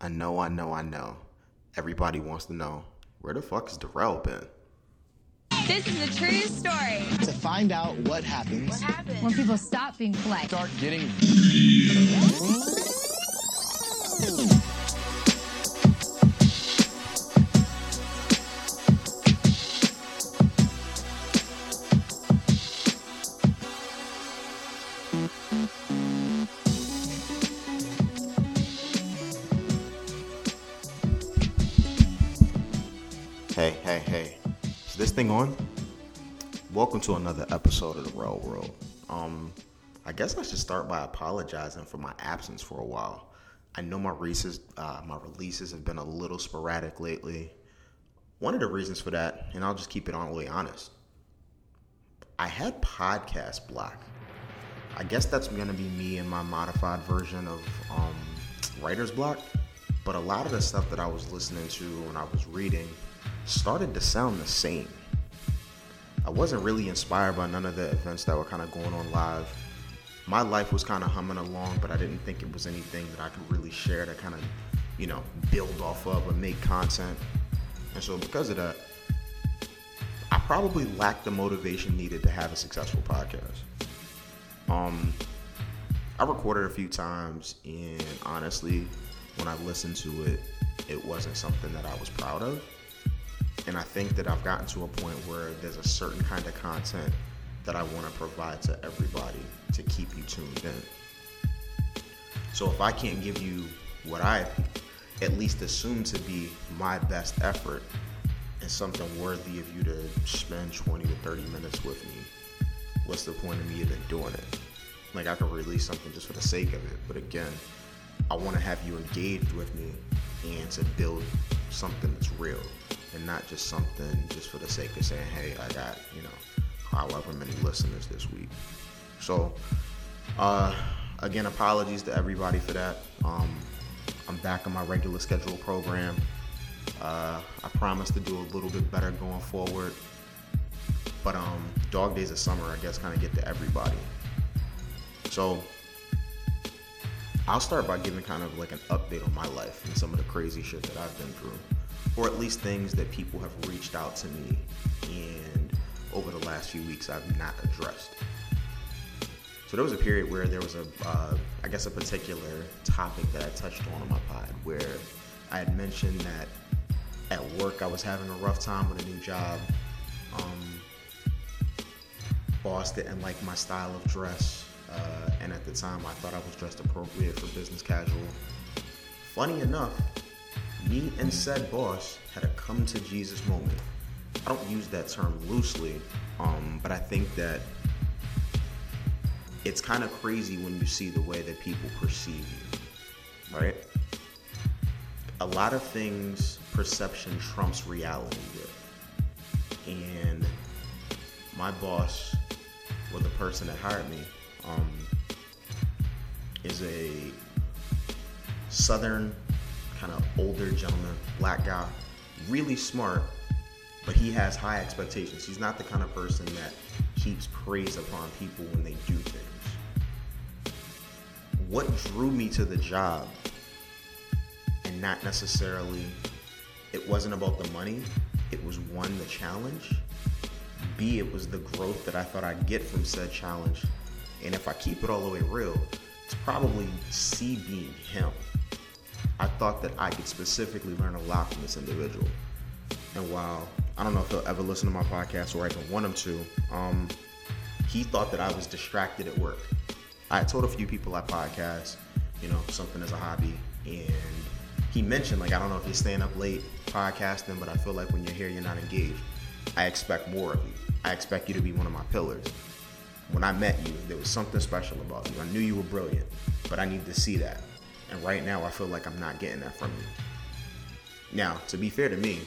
I know, I know, I know. Everybody wants to know where the fuck is Darrell been? This is a true story. to find out what happens When people stop being polite. start getting Welcome to another episode of the Real World. Um, I guess I should start by apologizing for my absence for a while. I know my releases, uh, my releases have been a little sporadic lately. One of the reasons for that, and I'll just keep it the honest, I had podcast block. I guess that's gonna be me and my modified version of um, writer's block. But a lot of the stuff that I was listening to when I was reading started to sound the same. I wasn't really inspired by none of the events that were kind of going on live. My life was kind of humming along, but I didn't think it was anything that I could really share to kind of, you know, build off of or make content. And so because of that, I probably lacked the motivation needed to have a successful podcast. Um, I recorded a few times, and honestly, when I listened to it, it wasn't something that I was proud of. And I think that I've gotten to a point where there's a certain kind of content that I want to provide to everybody to keep you tuned in. So if I can't give you what I at least assume to be my best effort and something worthy of you to spend 20 to 30 minutes with me, what's the point of me even doing it? Like I could release something just for the sake of it, but again, I want to have you engaged with me and to build something that's real and not just something just for the sake of saying, hey, I got, you know, however many listeners this week. So, uh, again, apologies to everybody for that. Um, I'm back on my regular schedule program. Uh, I promise to do a little bit better going forward. But um, dog days of summer, I guess, kind of get to everybody. So I'll start by giving kind of like an update on my life and some of the crazy shit that I've been through, or at least things that people have reached out to me and over the last few weeks I've not addressed. So there was a period where there was a, uh, I guess, a particular topic that I touched on in my pod where I had mentioned that at work I was having a rough time with a new job. Um, boss didn't like my style of dress. Uh, and at the time, I thought I was dressed appropriate for business casual. Funny enough, me and said boss had a come to Jesus moment. I don't use that term loosely, um, but I think that it's kind of crazy when you see the way that people perceive you, right? A lot of things, perception trumps reality with. And my boss, or the person that hired me, um, is a southern kind of older gentleman, black guy, really smart, but he has high expectations. He's not the kind of person that heaps praise upon people when they do things. What drew me to the job, and not necessarily, it wasn't about the money, it was one, the challenge. B, it was the growth that I thought I'd get from said challenge and if I keep it all the way real, it's probably C being him. I thought that I could specifically learn a lot from this individual. And while I don't know if he'll ever listen to my podcast or I even want him to, um, he thought that I was distracted at work. I told a few people I podcast, you know, something as a hobby, and he mentioned like I don't know if you're staying up late podcasting, but I feel like when you're here, you're not engaged. I expect more of you. I expect you to be one of my pillars when I met you, there was something special about you. I knew you were brilliant, but I need to see that. And right now, I feel like I'm not getting that from you. Now, to be fair to me,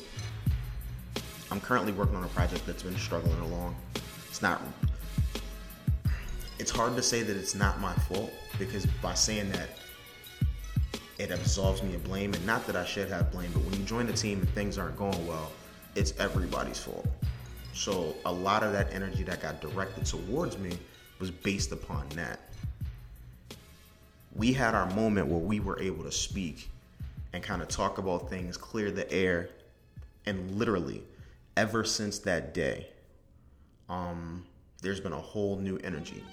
I'm currently working on a project that's been struggling along. It's not, it's hard to say that it's not my fault because by saying that, it absolves me of blame. And not that I should have blame, but when you join a team and things aren't going well, it's everybody's fault. So a lot of that energy that got directed towards me was based upon that. We had our moment where we were able to speak, and kind of talk about things, clear the air. And literally, ever since that day, um, there's been a whole new energy.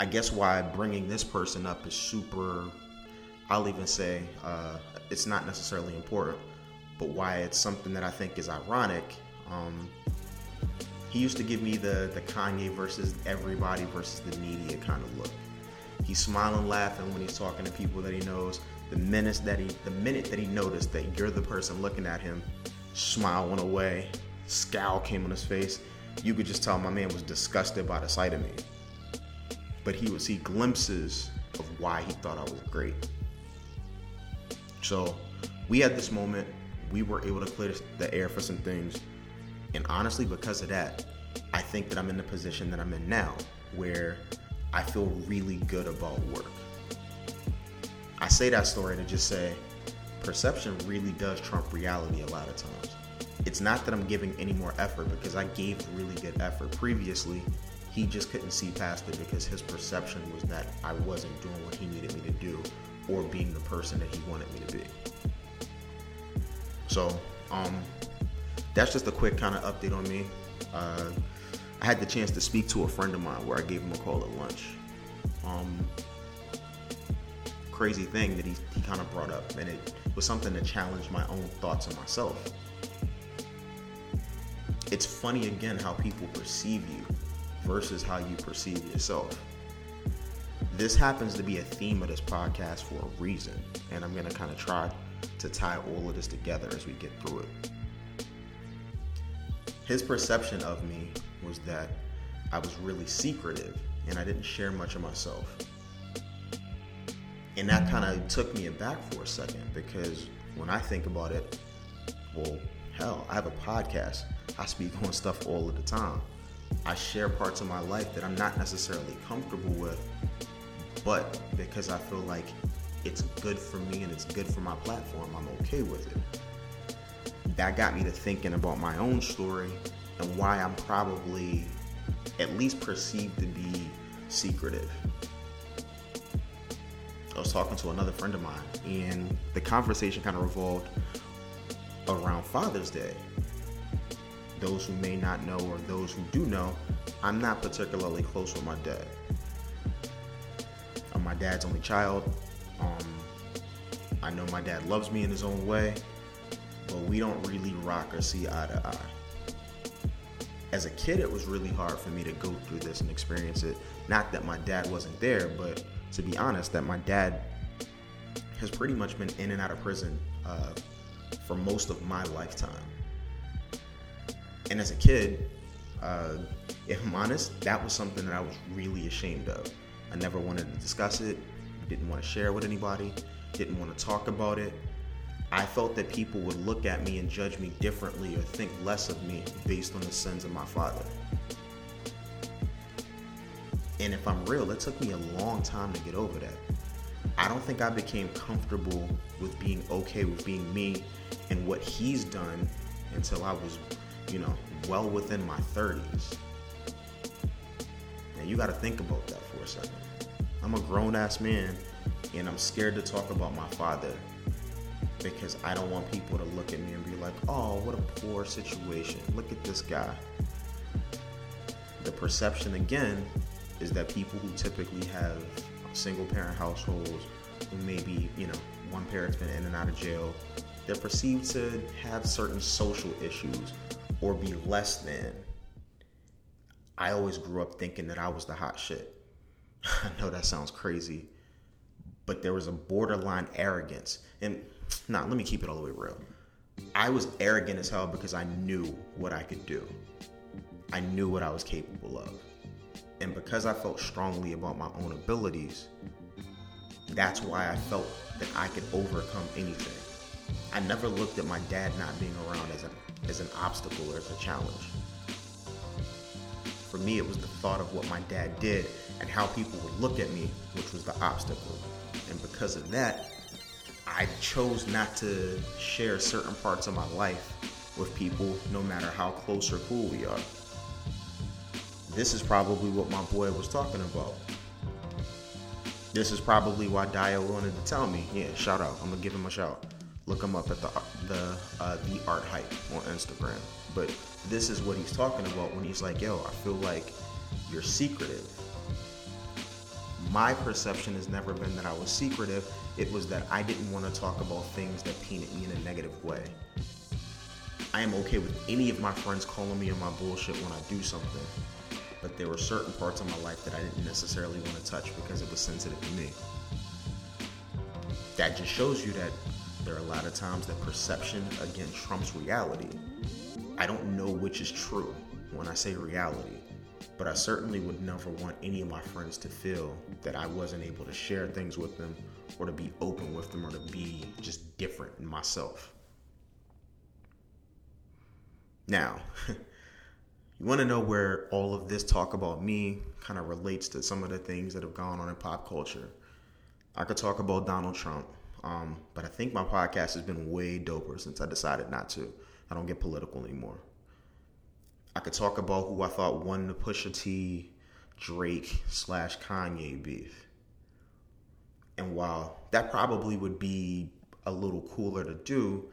I guess why bringing this person up is super, I'll even say uh, it's not necessarily important, but why it's something that I think is ironic. Um, he used to give me the, the Kanye versus everybody versus the media kind of look. He's smiling, laughing when he's talking to people that he knows. The minute that he, the minute that he noticed that you're the person looking at him, smile went away, scowl came on his face. You could just tell my man was disgusted by the sight of me. But he would see glimpses of why he thought I was great. So we had this moment. We were able to clear the air for some things. And honestly, because of that, I think that I'm in the position that I'm in now where I feel really good about work. I say that story to just say perception really does trump reality a lot of times. It's not that I'm giving any more effort because I gave really good effort previously. He just couldn't see past it because his perception was that I wasn't doing what he needed me to do or being the person that he wanted me to be. So, um, that's just a quick kind of update on me. Uh, I had the chance to speak to a friend of mine where I gave him a call at lunch. Um, crazy thing that he, he kind of brought up, and it was something that challenged my own thoughts on myself. It's funny again how people perceive you versus how you perceive yourself. This happens to be a theme of this podcast for a reason, and I'm going to kind of try to tie all of this together as we get through it. His perception of me was that I was really secretive and I didn't share much of myself. And that kind of took me aback for a second because when I think about it, well, hell, I have a podcast. I speak on stuff all of the time. I share parts of my life that I'm not necessarily comfortable with, but because I feel like it's good for me and it's good for my platform, I'm okay with it. That got me to thinking about my own story and why I'm probably at least perceived to be secretive. I was talking to another friend of mine, and the conversation kind of revolved around Father's Day. Those who may not know, or those who do know, I'm not particularly close with my dad. I'm my dad's only child. Um, I know my dad loves me in his own way, we don't really rock or see eye to eye. As a kid, it was really hard for me to go through this and experience it. Not that my dad wasn't there, but to be honest, that my dad has pretty much been in and out of prison uh, for most of my lifetime. And as a kid, uh, if I'm honest, that was something that I was really ashamed of. I never wanted to discuss it, I didn't want to share with anybody, didn't want to talk about it. I felt that people would look at me and judge me differently or think less of me based on the sins of my father. And if I'm real, it took me a long time to get over that. I don't think I became comfortable with being okay with being me and what he's done until I was, you know, well within my 30s. Now you got to think about that for a second. I'm a grown ass man and I'm scared to talk about my father because I don't want people to look at me and be like, oh, what a poor situation. Look at this guy. The perception again is that people who typically have single parent households who maybe, you know, one parent's been in and out of jail, they're perceived to have certain social issues or be less than. I always grew up thinking that I was the hot shit. I know that sounds crazy, but there was a borderline arrogance. And nah, let me keep it all the way real. I was arrogant as hell because I knew what I could do. I knew what I was capable of. And because I felt strongly about my own abilities, that's why I felt that I could overcome anything. I never looked at my dad not being around as, a, as an obstacle or as a challenge. For me, it was the thought of what my dad did and how people would look at me, which was the obstacle. And because of that, I chose not to share certain parts of my life with people, no matter how close or cool we are. This is probably what my boy was talking about. This is probably why Dio wanted to tell me. Yeah, shout out. I'm gonna give him a shout. Look him up at the the uh, the art hype on Instagram. But this is what he's talking about when he's like, "Yo, I feel like you're secretive." My perception has never been that I was secretive. It was that I didn't want to talk about things that painted me in a negative way. I am okay with any of my friends calling me on my bullshit when I do something, but there were certain parts of my life that I didn't necessarily want to touch because it was sensitive to me. That just shows you that there are a lot of times that perception again trumps reality. I don't know which is true when I say reality, but I certainly would never want any of my friends to feel that I wasn't able to share things with them or to be open with them or to be just different in myself. Now, you want to know where all of this talk about me kind of relates to some of the things that have gone on in pop culture. I could talk about Donald Trump, um, but I think my podcast has been way doper since I decided not to. I don't get political anymore. I could talk about who I thought won the Pusha T, Drake slash Kanye beef. And while that probably would be a little cooler to do,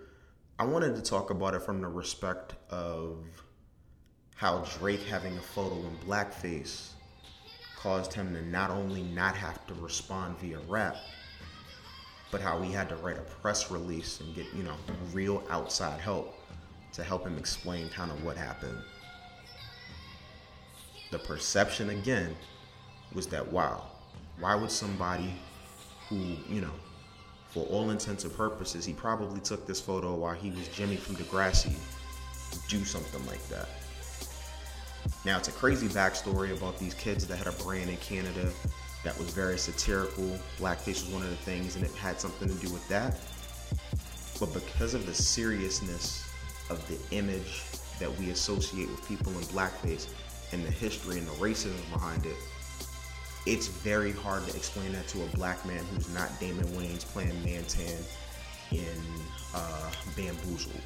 I wanted to talk about it from the respect of how Drake having a photo in blackface caused him to not only not have to respond via rap, but how he had to write a press release and get, you know, real outside help to help him explain kind of what happened. The perception again was that wow, why would somebody who, you know, for all intents and purposes, he probably took this photo while he was Jimmy from Degrassi do something like that. Now, it's a crazy backstory about these kids that had a brand in Canada that was very satirical. Blackface was one of the things, and it had something to do with that. But because of the seriousness of the image that we associate with people in blackface and the history and the racism behind it, it's very hard to explain that to a black man who's not Damon Wayans playing Mantan in uh, Bamboozled.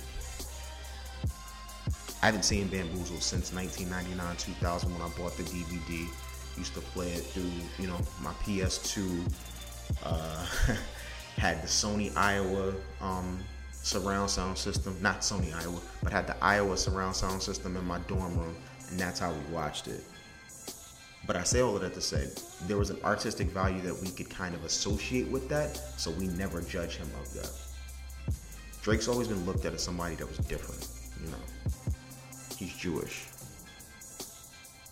I haven't seen Bamboozled since 1999, 2000 when I bought the DVD. Used to play it through, you know, my PS2. Uh, had the Sony Aiwa um, surround sound system, not Sony Aiwa, but had the Aiwa surround sound system in my dorm room, and that's how we watched it. But I say all of that to say there was an artistic value that we could kind of associate with that, so we never judge him of that. Drake's always been looked at as somebody that was different, you know. He's Jewish.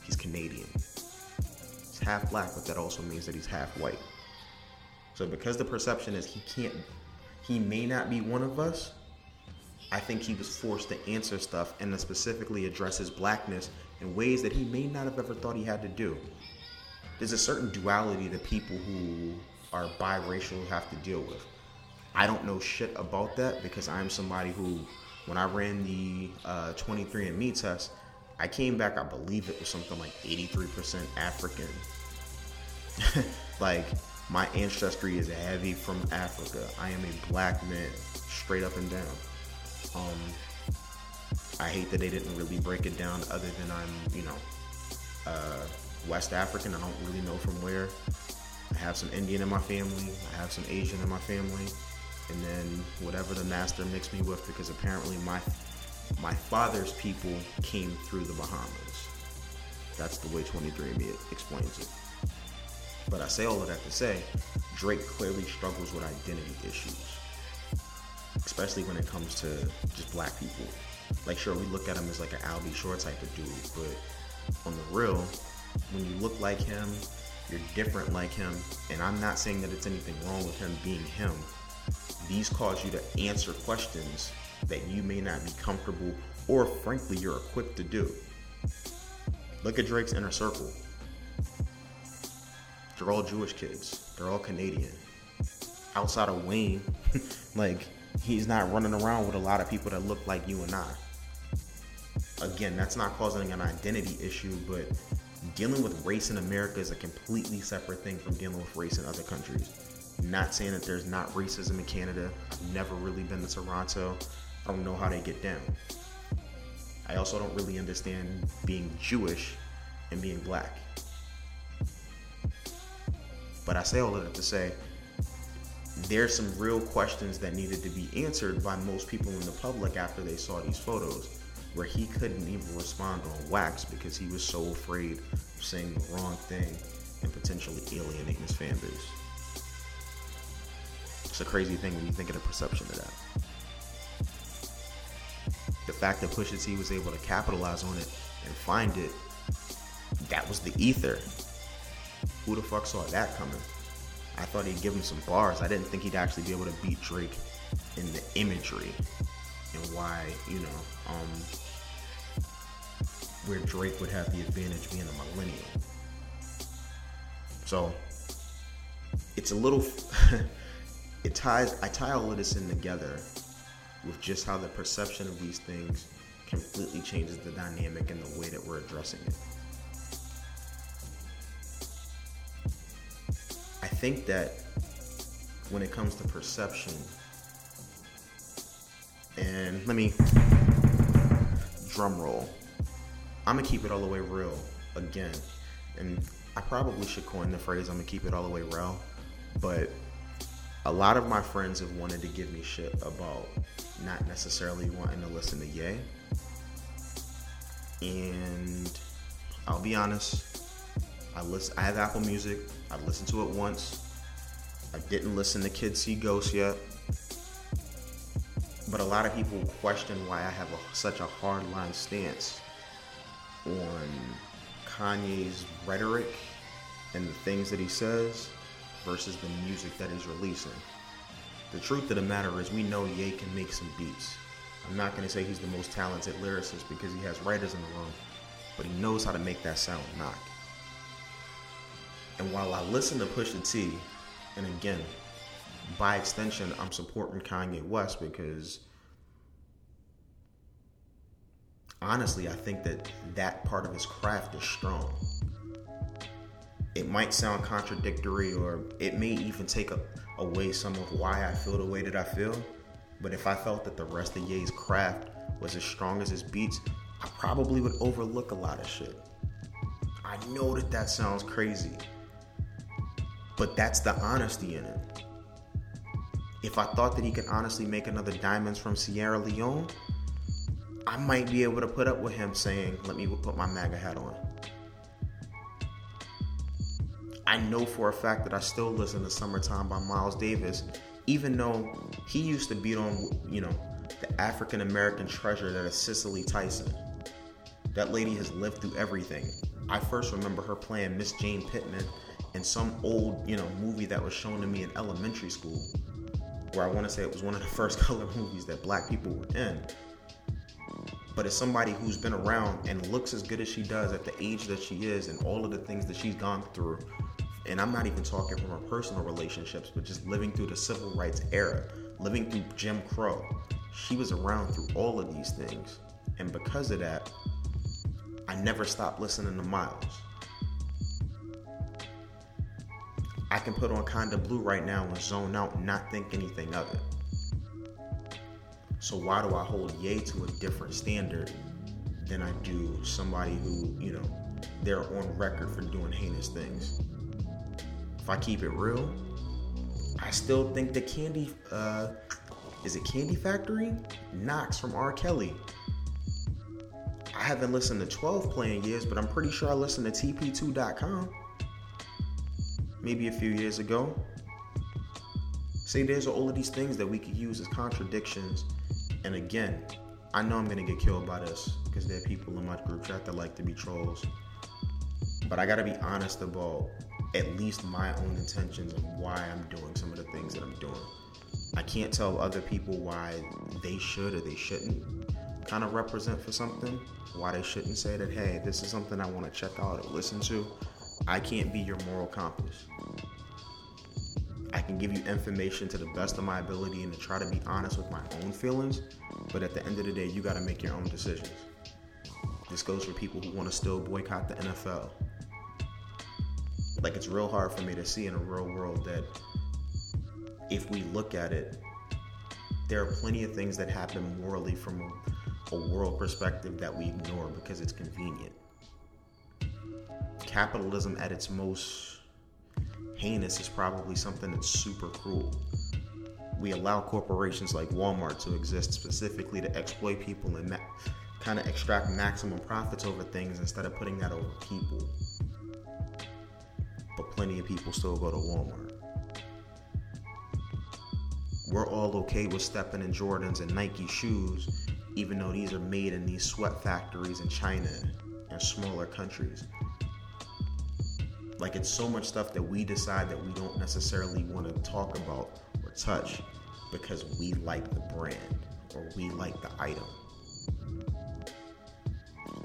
He's Canadian. He's half black, but that also means that he's half white. So because the perception is he can't he may not be one of us, I think he was forced to answer stuff and to specifically address his blackness in ways that he may not have ever thought he had to do. There's a certain duality that people who are biracial have to deal with. I don't know shit about that because I'm somebody who, when I ran the uh, 23andMe test, I came back, I believe it was something like 83% African. like, my ancestry is heavy from Africa. I am a black man, straight up and down. Um, I hate that they didn't really break it down other than I'm, you know, uh, West African. I don't really know from where. I have some Indian in my family. I have some Asian in my family. And then whatever the master mixed me with, because apparently my my father's people came through the Bahamas. That's the way 23andMe explains it. But I say all of that to say, Drake clearly struggles with identity issues, especially when it comes to just black people. Like, sure, we look at him as like an Albie. Sure type of dude, but on the real, when you look like him, you're different like him, and I'm not saying that it's anything wrong with him being him. These cause you to answer questions that you may not be comfortable or, frankly, you're equipped to do. Look at Drake's inner circle. They're all Jewish kids. They're all Canadian. Outside of Wayne, like he's not running around with a lot of people that look like you and I. Again, that's not causing an identity issue, but dealing with race in America is a completely separate thing from dealing with race in other countries. Not saying that there's not racism in Canada. I've never really been to Toronto. I don't know how they get down. I also don't really understand being Jewish and being black. But I say all of that to say there's some real questions that needed to be answered by most people in the public after they saw these photos, where he couldn't even respond on wax because he was so afraid of saying the wrong thing and potentially alienating his fan base. It's a crazy thing when you think of the perception of that. The fact that Pusha T was able to capitalize on it and find it, that was the ether. Who the fuck saw that coming? I thought he'd give him some bars. I didn't think he'd actually be able to beat Drake in the imagery and why, you know, um, where Drake would have the advantage being a millennial. So it's a little, it ties, I tie all of this in together with just how the perception of these things completely changes the dynamic and the way that we're addressing it. Think that when it comes to perception, and let me drum roll. I'm gonna keep it all the way real again, and I probably should coin the phrase "I'm gonna keep it all the way real," but a lot of my friends have wanted to give me shit about not necessarily wanting to listen to Ye, and I'll be honest. I listen. I have Apple Music. I listened to it once. I didn't listen to Kids See Ghosts yet. But a lot of people question why I have a, such a hardline stance on Kanye's rhetoric and the things that he says versus the music that he's releasing. The truth of the matter is, we know Ye can make some beats. I'm not going to say he's the most talented lyricist because he has writers in the room, but he knows how to make that sound knock. And while I listen to Pusha T, and again, by extension, I'm supporting Kanye West because honestly, I think that that part of his craft is strong. It might sound contradictory, or it may even take a, away some of why I feel the way that I feel. But if I felt that the rest of Ye's craft was as strong as his beats, I probably would overlook a lot of shit. I know that that sounds crazy, but that's the honesty in it. If I thought that he could honestly make another Diamonds from Sierra Leone, I might be able to put up with him saying, let me put my MAGA hat on. I know for a fact that I still listen to Summertime by Miles Davis, even though he used to beat on, you know, the African American treasure that is Cicely Tyson. That lady has lived through everything. I first remember her playing Miss Jane Pittman in some old, you know, movie that was shown to me in elementary school, where I want to say it was one of the first color movies that black people were in. But as somebody who's been around and looks as good as she does at the age that she is and all of the things that she's gone through, and I'm not even talking from her personal relationships, but just living through the civil rights era, living through Jim Crow, she was around through all of these things. And because of that, I never stopped listening to Miles. I can put on Kinda Blue right now and zone out and not think anything of it. So why do I hold Ye to a different standard than I do somebody who, you know, they're on record for doing heinous things? If I keep it real, I still think the Candy, uh, is it Candy Factory? Knox from R. Kelly. I haven't listened to 12 Play in years, but I'm pretty sure I listened to TP2.com maybe a few years ago. Say there's all of these things that we could use as contradictions. And again, I know I'm gonna get killed by this because there are people in my group chat that like to be trolls. But I gotta be honest about at least my own intentions of why I'm doing some of the things that I'm doing. I can't tell other people why they should or they shouldn't kind of represent for something, why they shouldn't say that, hey, this is something I want to check out or listen to. I can't be your moral compass. I can give you information to the best of my ability and to try to be honest with my own feelings, but at the end of the day, you got to make your own decisions. This goes for people who want to still boycott the NFL. Like, it's real hard for me to see in a real world that if we look at it, there are plenty of things that happen morally from a, a world perspective that we ignore because it's convenient capitalism at its most heinous is probably something that's super cruel. We allow corporations like Walmart to exist specifically to exploit people and ma- kind of extract maximum profits over things instead of putting that over people. But plenty of people still go to Walmart. We're all okay with stepping in Jordans and Nike shoes, even though these are made in these sweat factories in China and smaller countries. Like it's so much stuff that we decide that we don't necessarily want to talk about or touch because we like the brand or we like the item.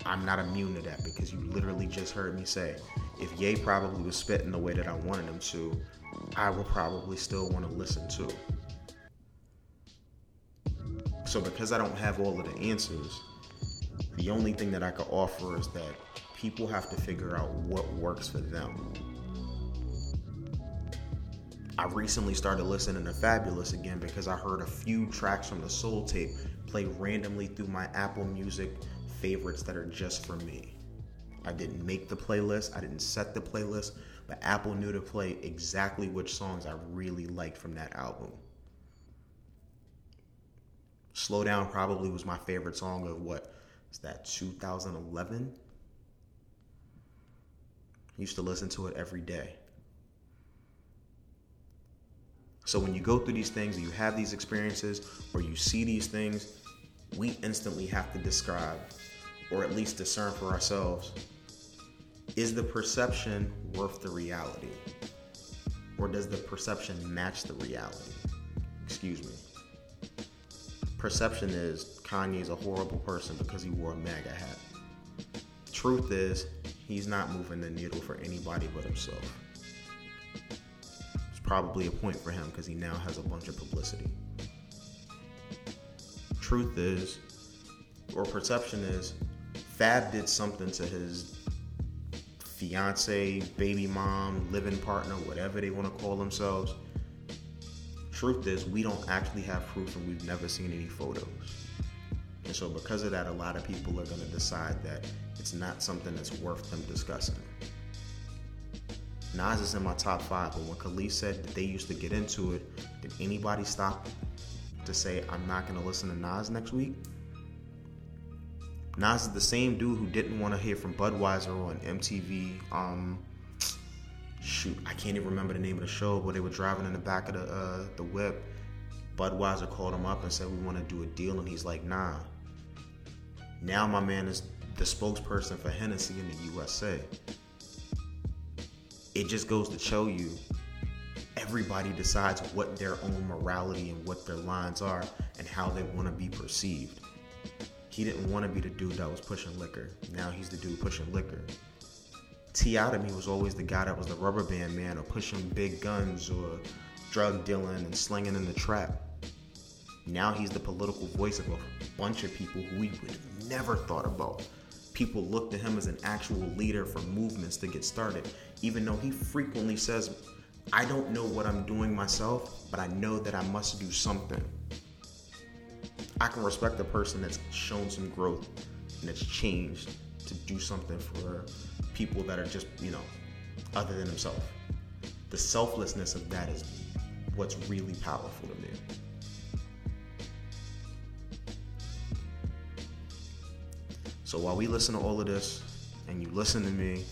I'm not immune to that because you literally just heard me say if Ye probably was spitting the way that I wanted him to, I would probably still want to listen to. So because I don't have all of the answers, the only thing that I could offer is that people have to figure out what works for them. I recently started listening to Fabolous again because I heard a few tracks from the Soul Tape play randomly through my Apple Music favorites that are just for me. I didn't make the playlist, I didn't set the playlist, but Apple knew to play exactly which songs I really liked from that album. Slow Down probably was my favorite song of what is that 2011? Used to listen to it every day. So when you go through these things, you have these experiences, or you see these things, we instantly have to describe, or at least discern for ourselves, is the perception worth the reality? Or does the perception match the reality? Excuse me. Perception is Kanye is a horrible person because he wore a MAGA hat. Truth is, he's not moving the needle for anybody but himself. It's probably a point for him because he now has a bunch of publicity. Truth is, or perception is, Fab did something to his fiance, baby mom, living partner, whatever they want to call themselves. Truth is, we don't actually have proof and we've never seen any photos. And so, because of that, a lot of people are going to decide that it's not something that's worth them discussing. Nas is in my top five, but when Kelis said that they used to get into it, did anybody stop to say, I'm not going to listen to Nas next week? Nas is the same dude who didn't want to hear from Budweiser on MTV. Um, shoot, I can't even remember the name of the show, but they were driving in the back of the uh, the whip. Budweiser called him up and said we want to do a deal, and he's like, Nah. Now my man is the spokesperson for Hennessy in the USA. It just goes to show you everybody decides what their own morality and what their lines are and how they want to be perceived. He didn't want to be the dude that was pushing liquor. Now he's the dude pushing liquor. T.I. to me was always the guy that was the rubber band man or pushing big guns or drug dealing and slinging in the trap. Now he's the political voice of a bunch of people who we would never thought about. People look to him as an actual leader for movements to get started, even though he frequently says, I don't know what I'm doing myself, but I know that I must do something. I can respect a person that's shown some growth and that's changed to do something for people that are just, you know, other than himself. The selflessness of that is what's really powerful So while we listen to all of this and you listen to me,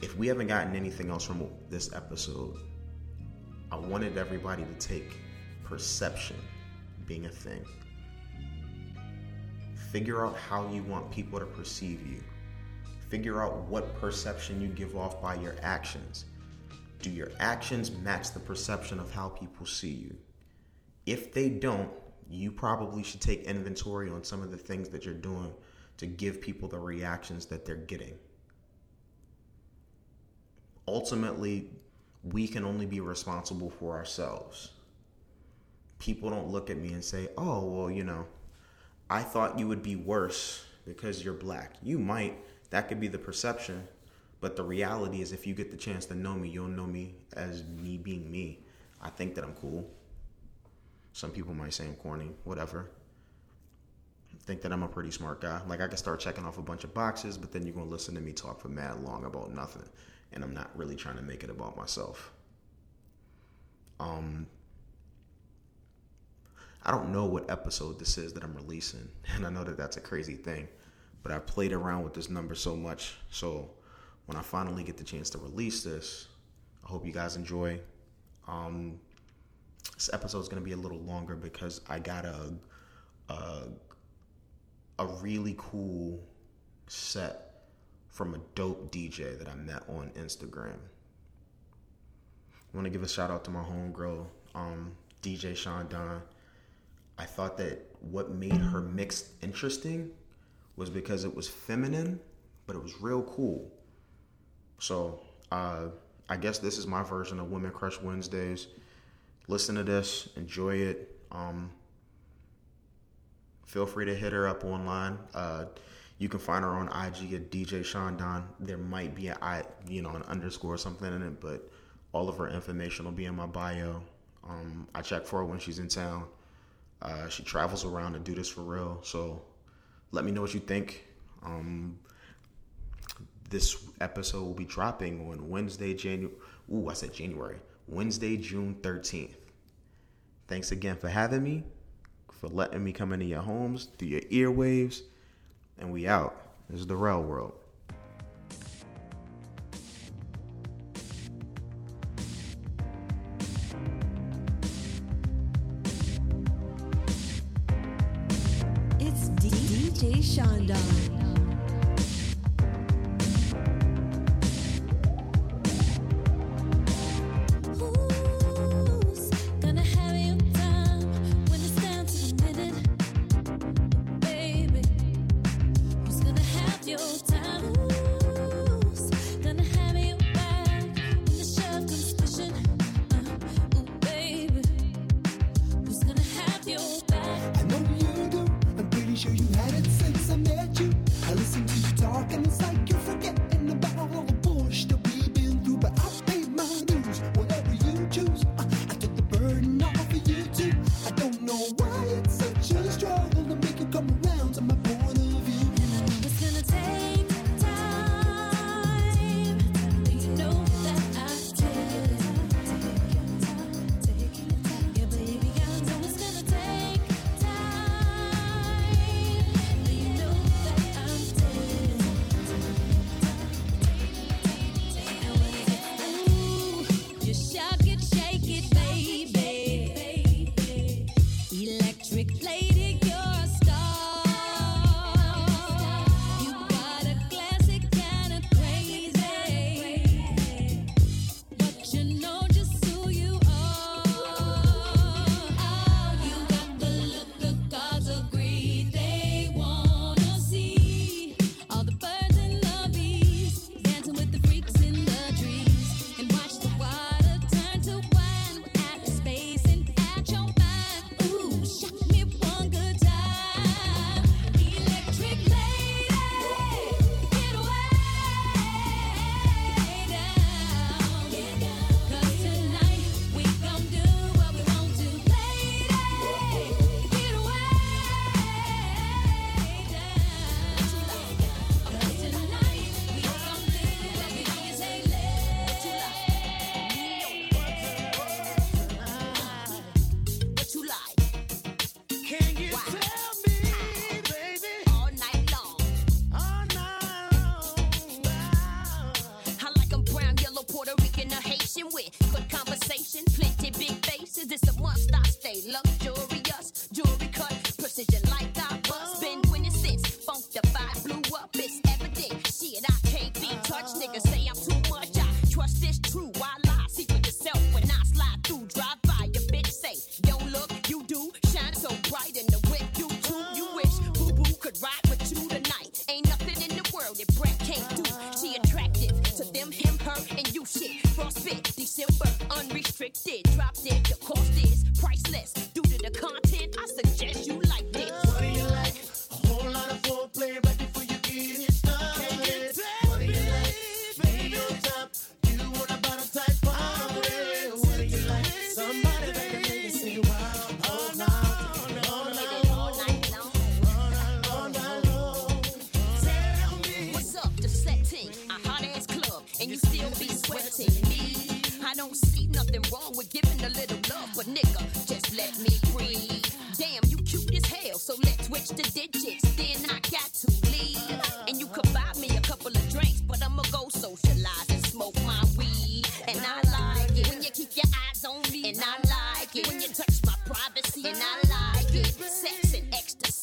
if we haven't gotten anything else from this episode, I wanted everybody to take perception being a thing. Figure out how you want people to perceive you. Figure out what perception you give off by your actions. Do your actions match the perception of how people see you? If they don't, you probably should take inventory on some of the things that you're doing to give people the reactions that they're getting. Ultimately, we can only be responsible for ourselves. People don't look at me and say, oh, well, you know, I thought you would be worse because you're black. You might, that could be the perception, but the reality is if you get the chance to know me, you'll know me as me being me. I think that I'm cool. Some people might say I'm corny, whatever. Think that I'm a pretty smart guy. Like I can start checking off a bunch of boxes, but then you're gonna listen to me talk for mad long about nothing. and I'm not really trying to make it about myself. Um, I don't know what episode this is that I'm releasing, and I know that that's a crazy thing, but I played around with this number so much. So when I finally get the chance to release this, I hope you guys enjoy. Um, this episode is going to be a little longer because I got a, a a really cool set from a dope DJ that I met on Instagram. I want to give a shout out to my homegirl, um, DJ Chandon. I thought that what made her mix interesting was because it was feminine, but it was real cool. So uh, I guess this is my version of Women Crush Wednesdays. Listen to this, enjoy it. Um, feel free to hit her up online. Uh, you can find her on IG at DJ Chandon. There might be a I, you know, an underscore or something in it, but all of her information will be in my bio. Um, I check for her when she's in town. Uh, she travels around to do this for real. So let me know what you think. Um, this episode will be dropping on Wednesday, January. Ooh, I said January. Wednesday, June 13th. Thanks again for having me, for letting me come into your homes, through your earwaves, and we out. This is the real world.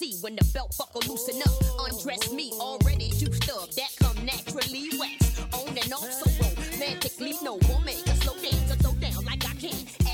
see when the belt buckle loosen up. Undress me, already juiced up. That come naturally wax. On and off so romantically, no woman can slow dance or slow down like I can.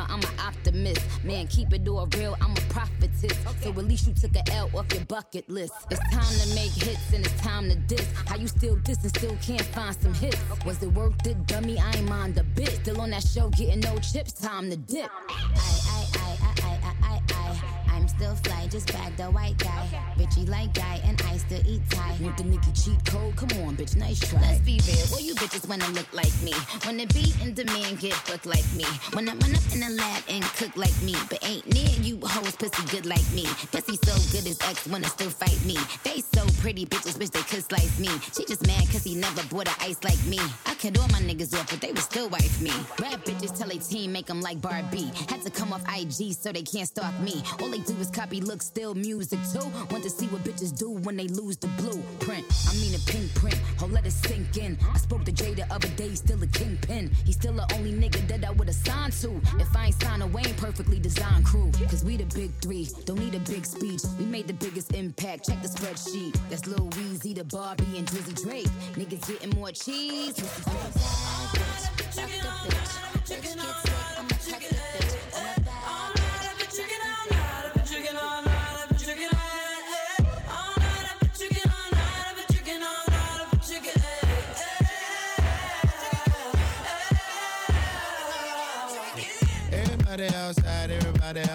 Know I'm an optimist. Man, keep it all real, I'm a prophetess. So at least you took a L off your bucket list. It's time to make hits and it's time to diss. How you still diss and still can't find some hits? Was it worth it, dummy? I ain't mind a bit. Still on that show, getting no chips, time to dip. I, I, still fly, just bagged a white guy. Bitchy like guy, and I still eat Thai. Want the Nicki cheat code? Come on, bitch, nice try. Let's be real, well, you bitches wanna look like me. Wanna be in demand, get booked like me. Wanna run up in the lab and cook like me. But ain't near you hoes pussy good like me. Pussy so good his ex wanna still fight me. They so pretty, bitches wish they could slice me. She just mad cause he never bought a ice like me. I cut all my niggas off, but they would still wife me. Rap bitches tell a team make them like Barbie. Had to come off IG so they can't stalk me. All they do is copy, look, still music too. Want to see what bitches do when they lose the blueprint. I mean a Pinkprint, oh let it sink in. I spoke to Jay the other day, still a kingpin. He's still the only nigga that I would've signed to. If I ain't signed a Wayne perfectly designed crew. Cause we the big three, don't need a big speech. We made the biggest impact, check the spreadsheet. That's Lil Weezy, the Barbie, and Drizzy Drake. Niggas getting more cheese.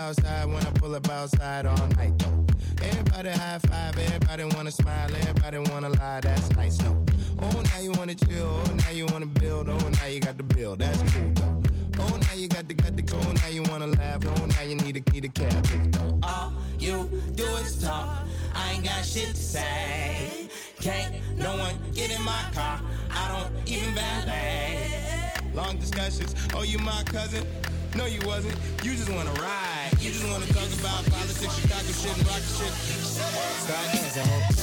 Outside. When I pull up outside all night though. Everybody high five, everybody wanna smile, everybody wanna lie. That's nice though. Oh, now you wanna chill, oh, now you wanna build, oh, now you got the bill. That's cool though. Oh, now you got the got the go, now you wanna laugh, oh, now you need a need a cab. All you do is talk. I ain't got shit to say. Can't no one get in my car. I don't even valet. Long discussions. Oh, you my cousin? No, you wasn't. You just wanna ride. You just wanna talk about politics, Chicago shit, and rock shit. Start dancing,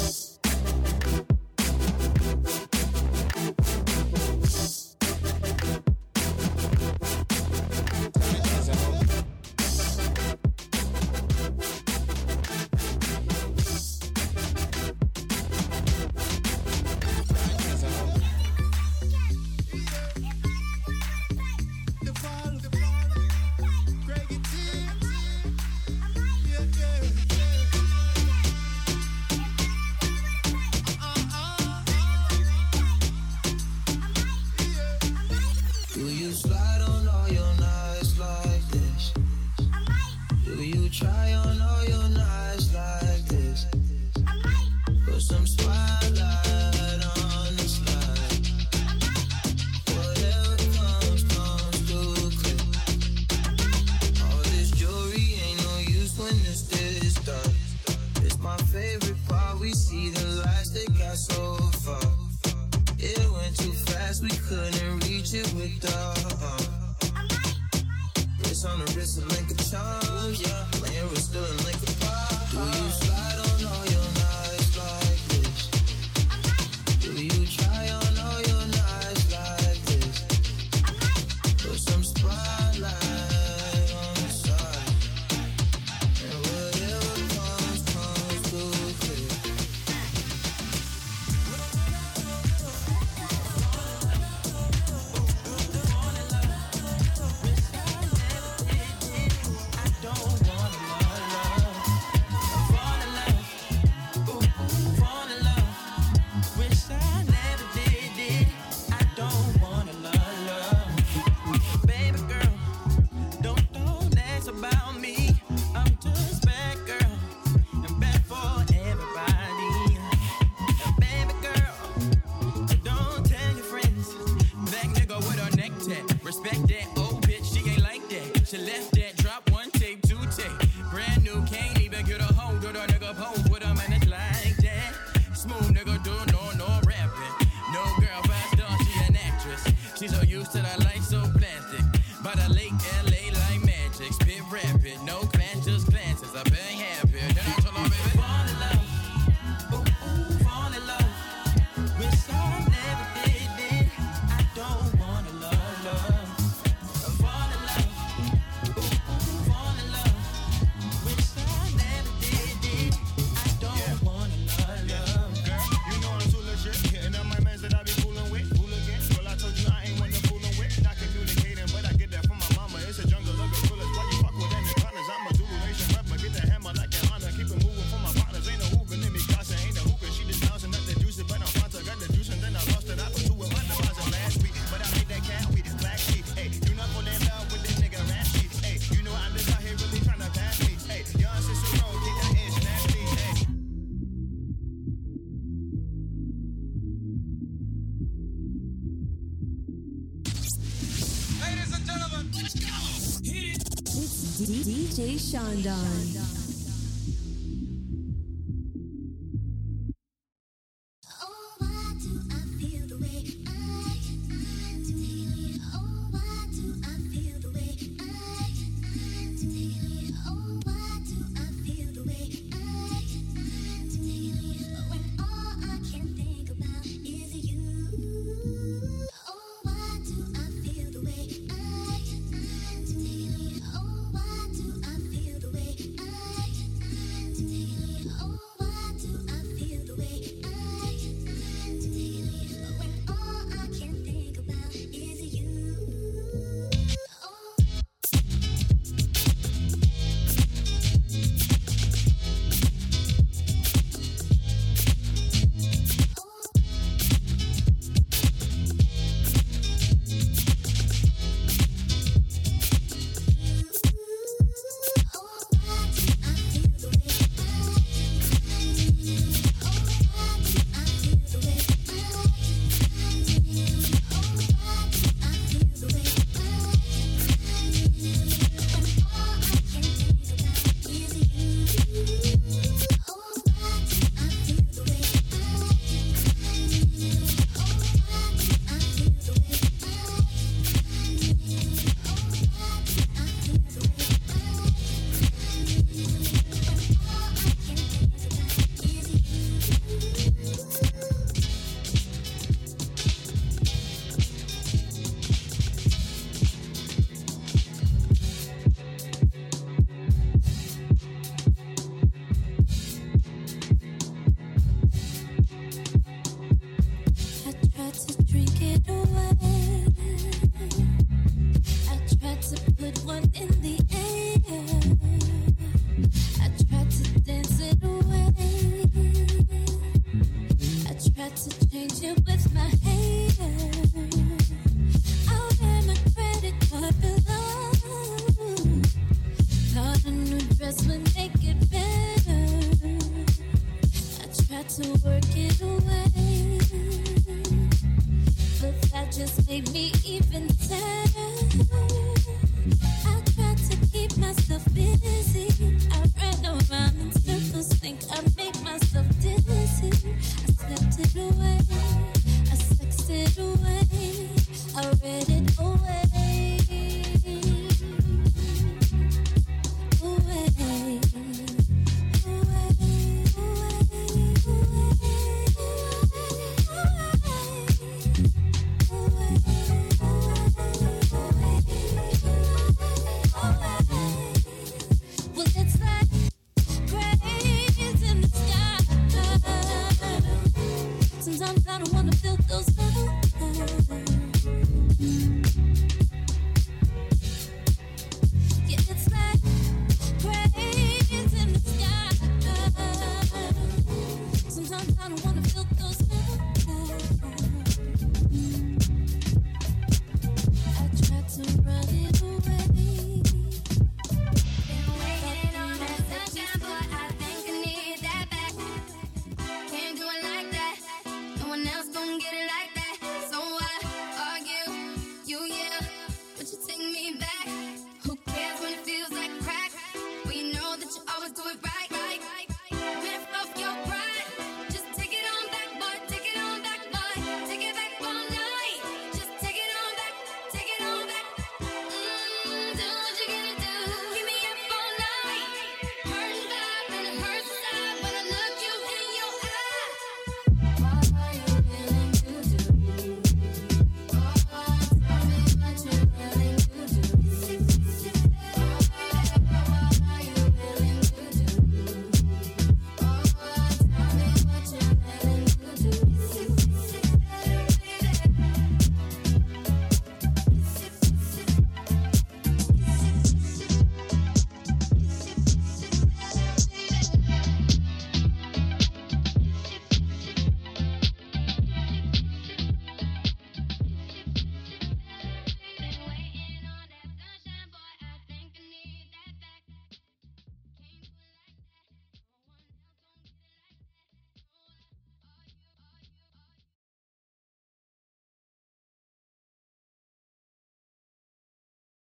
with my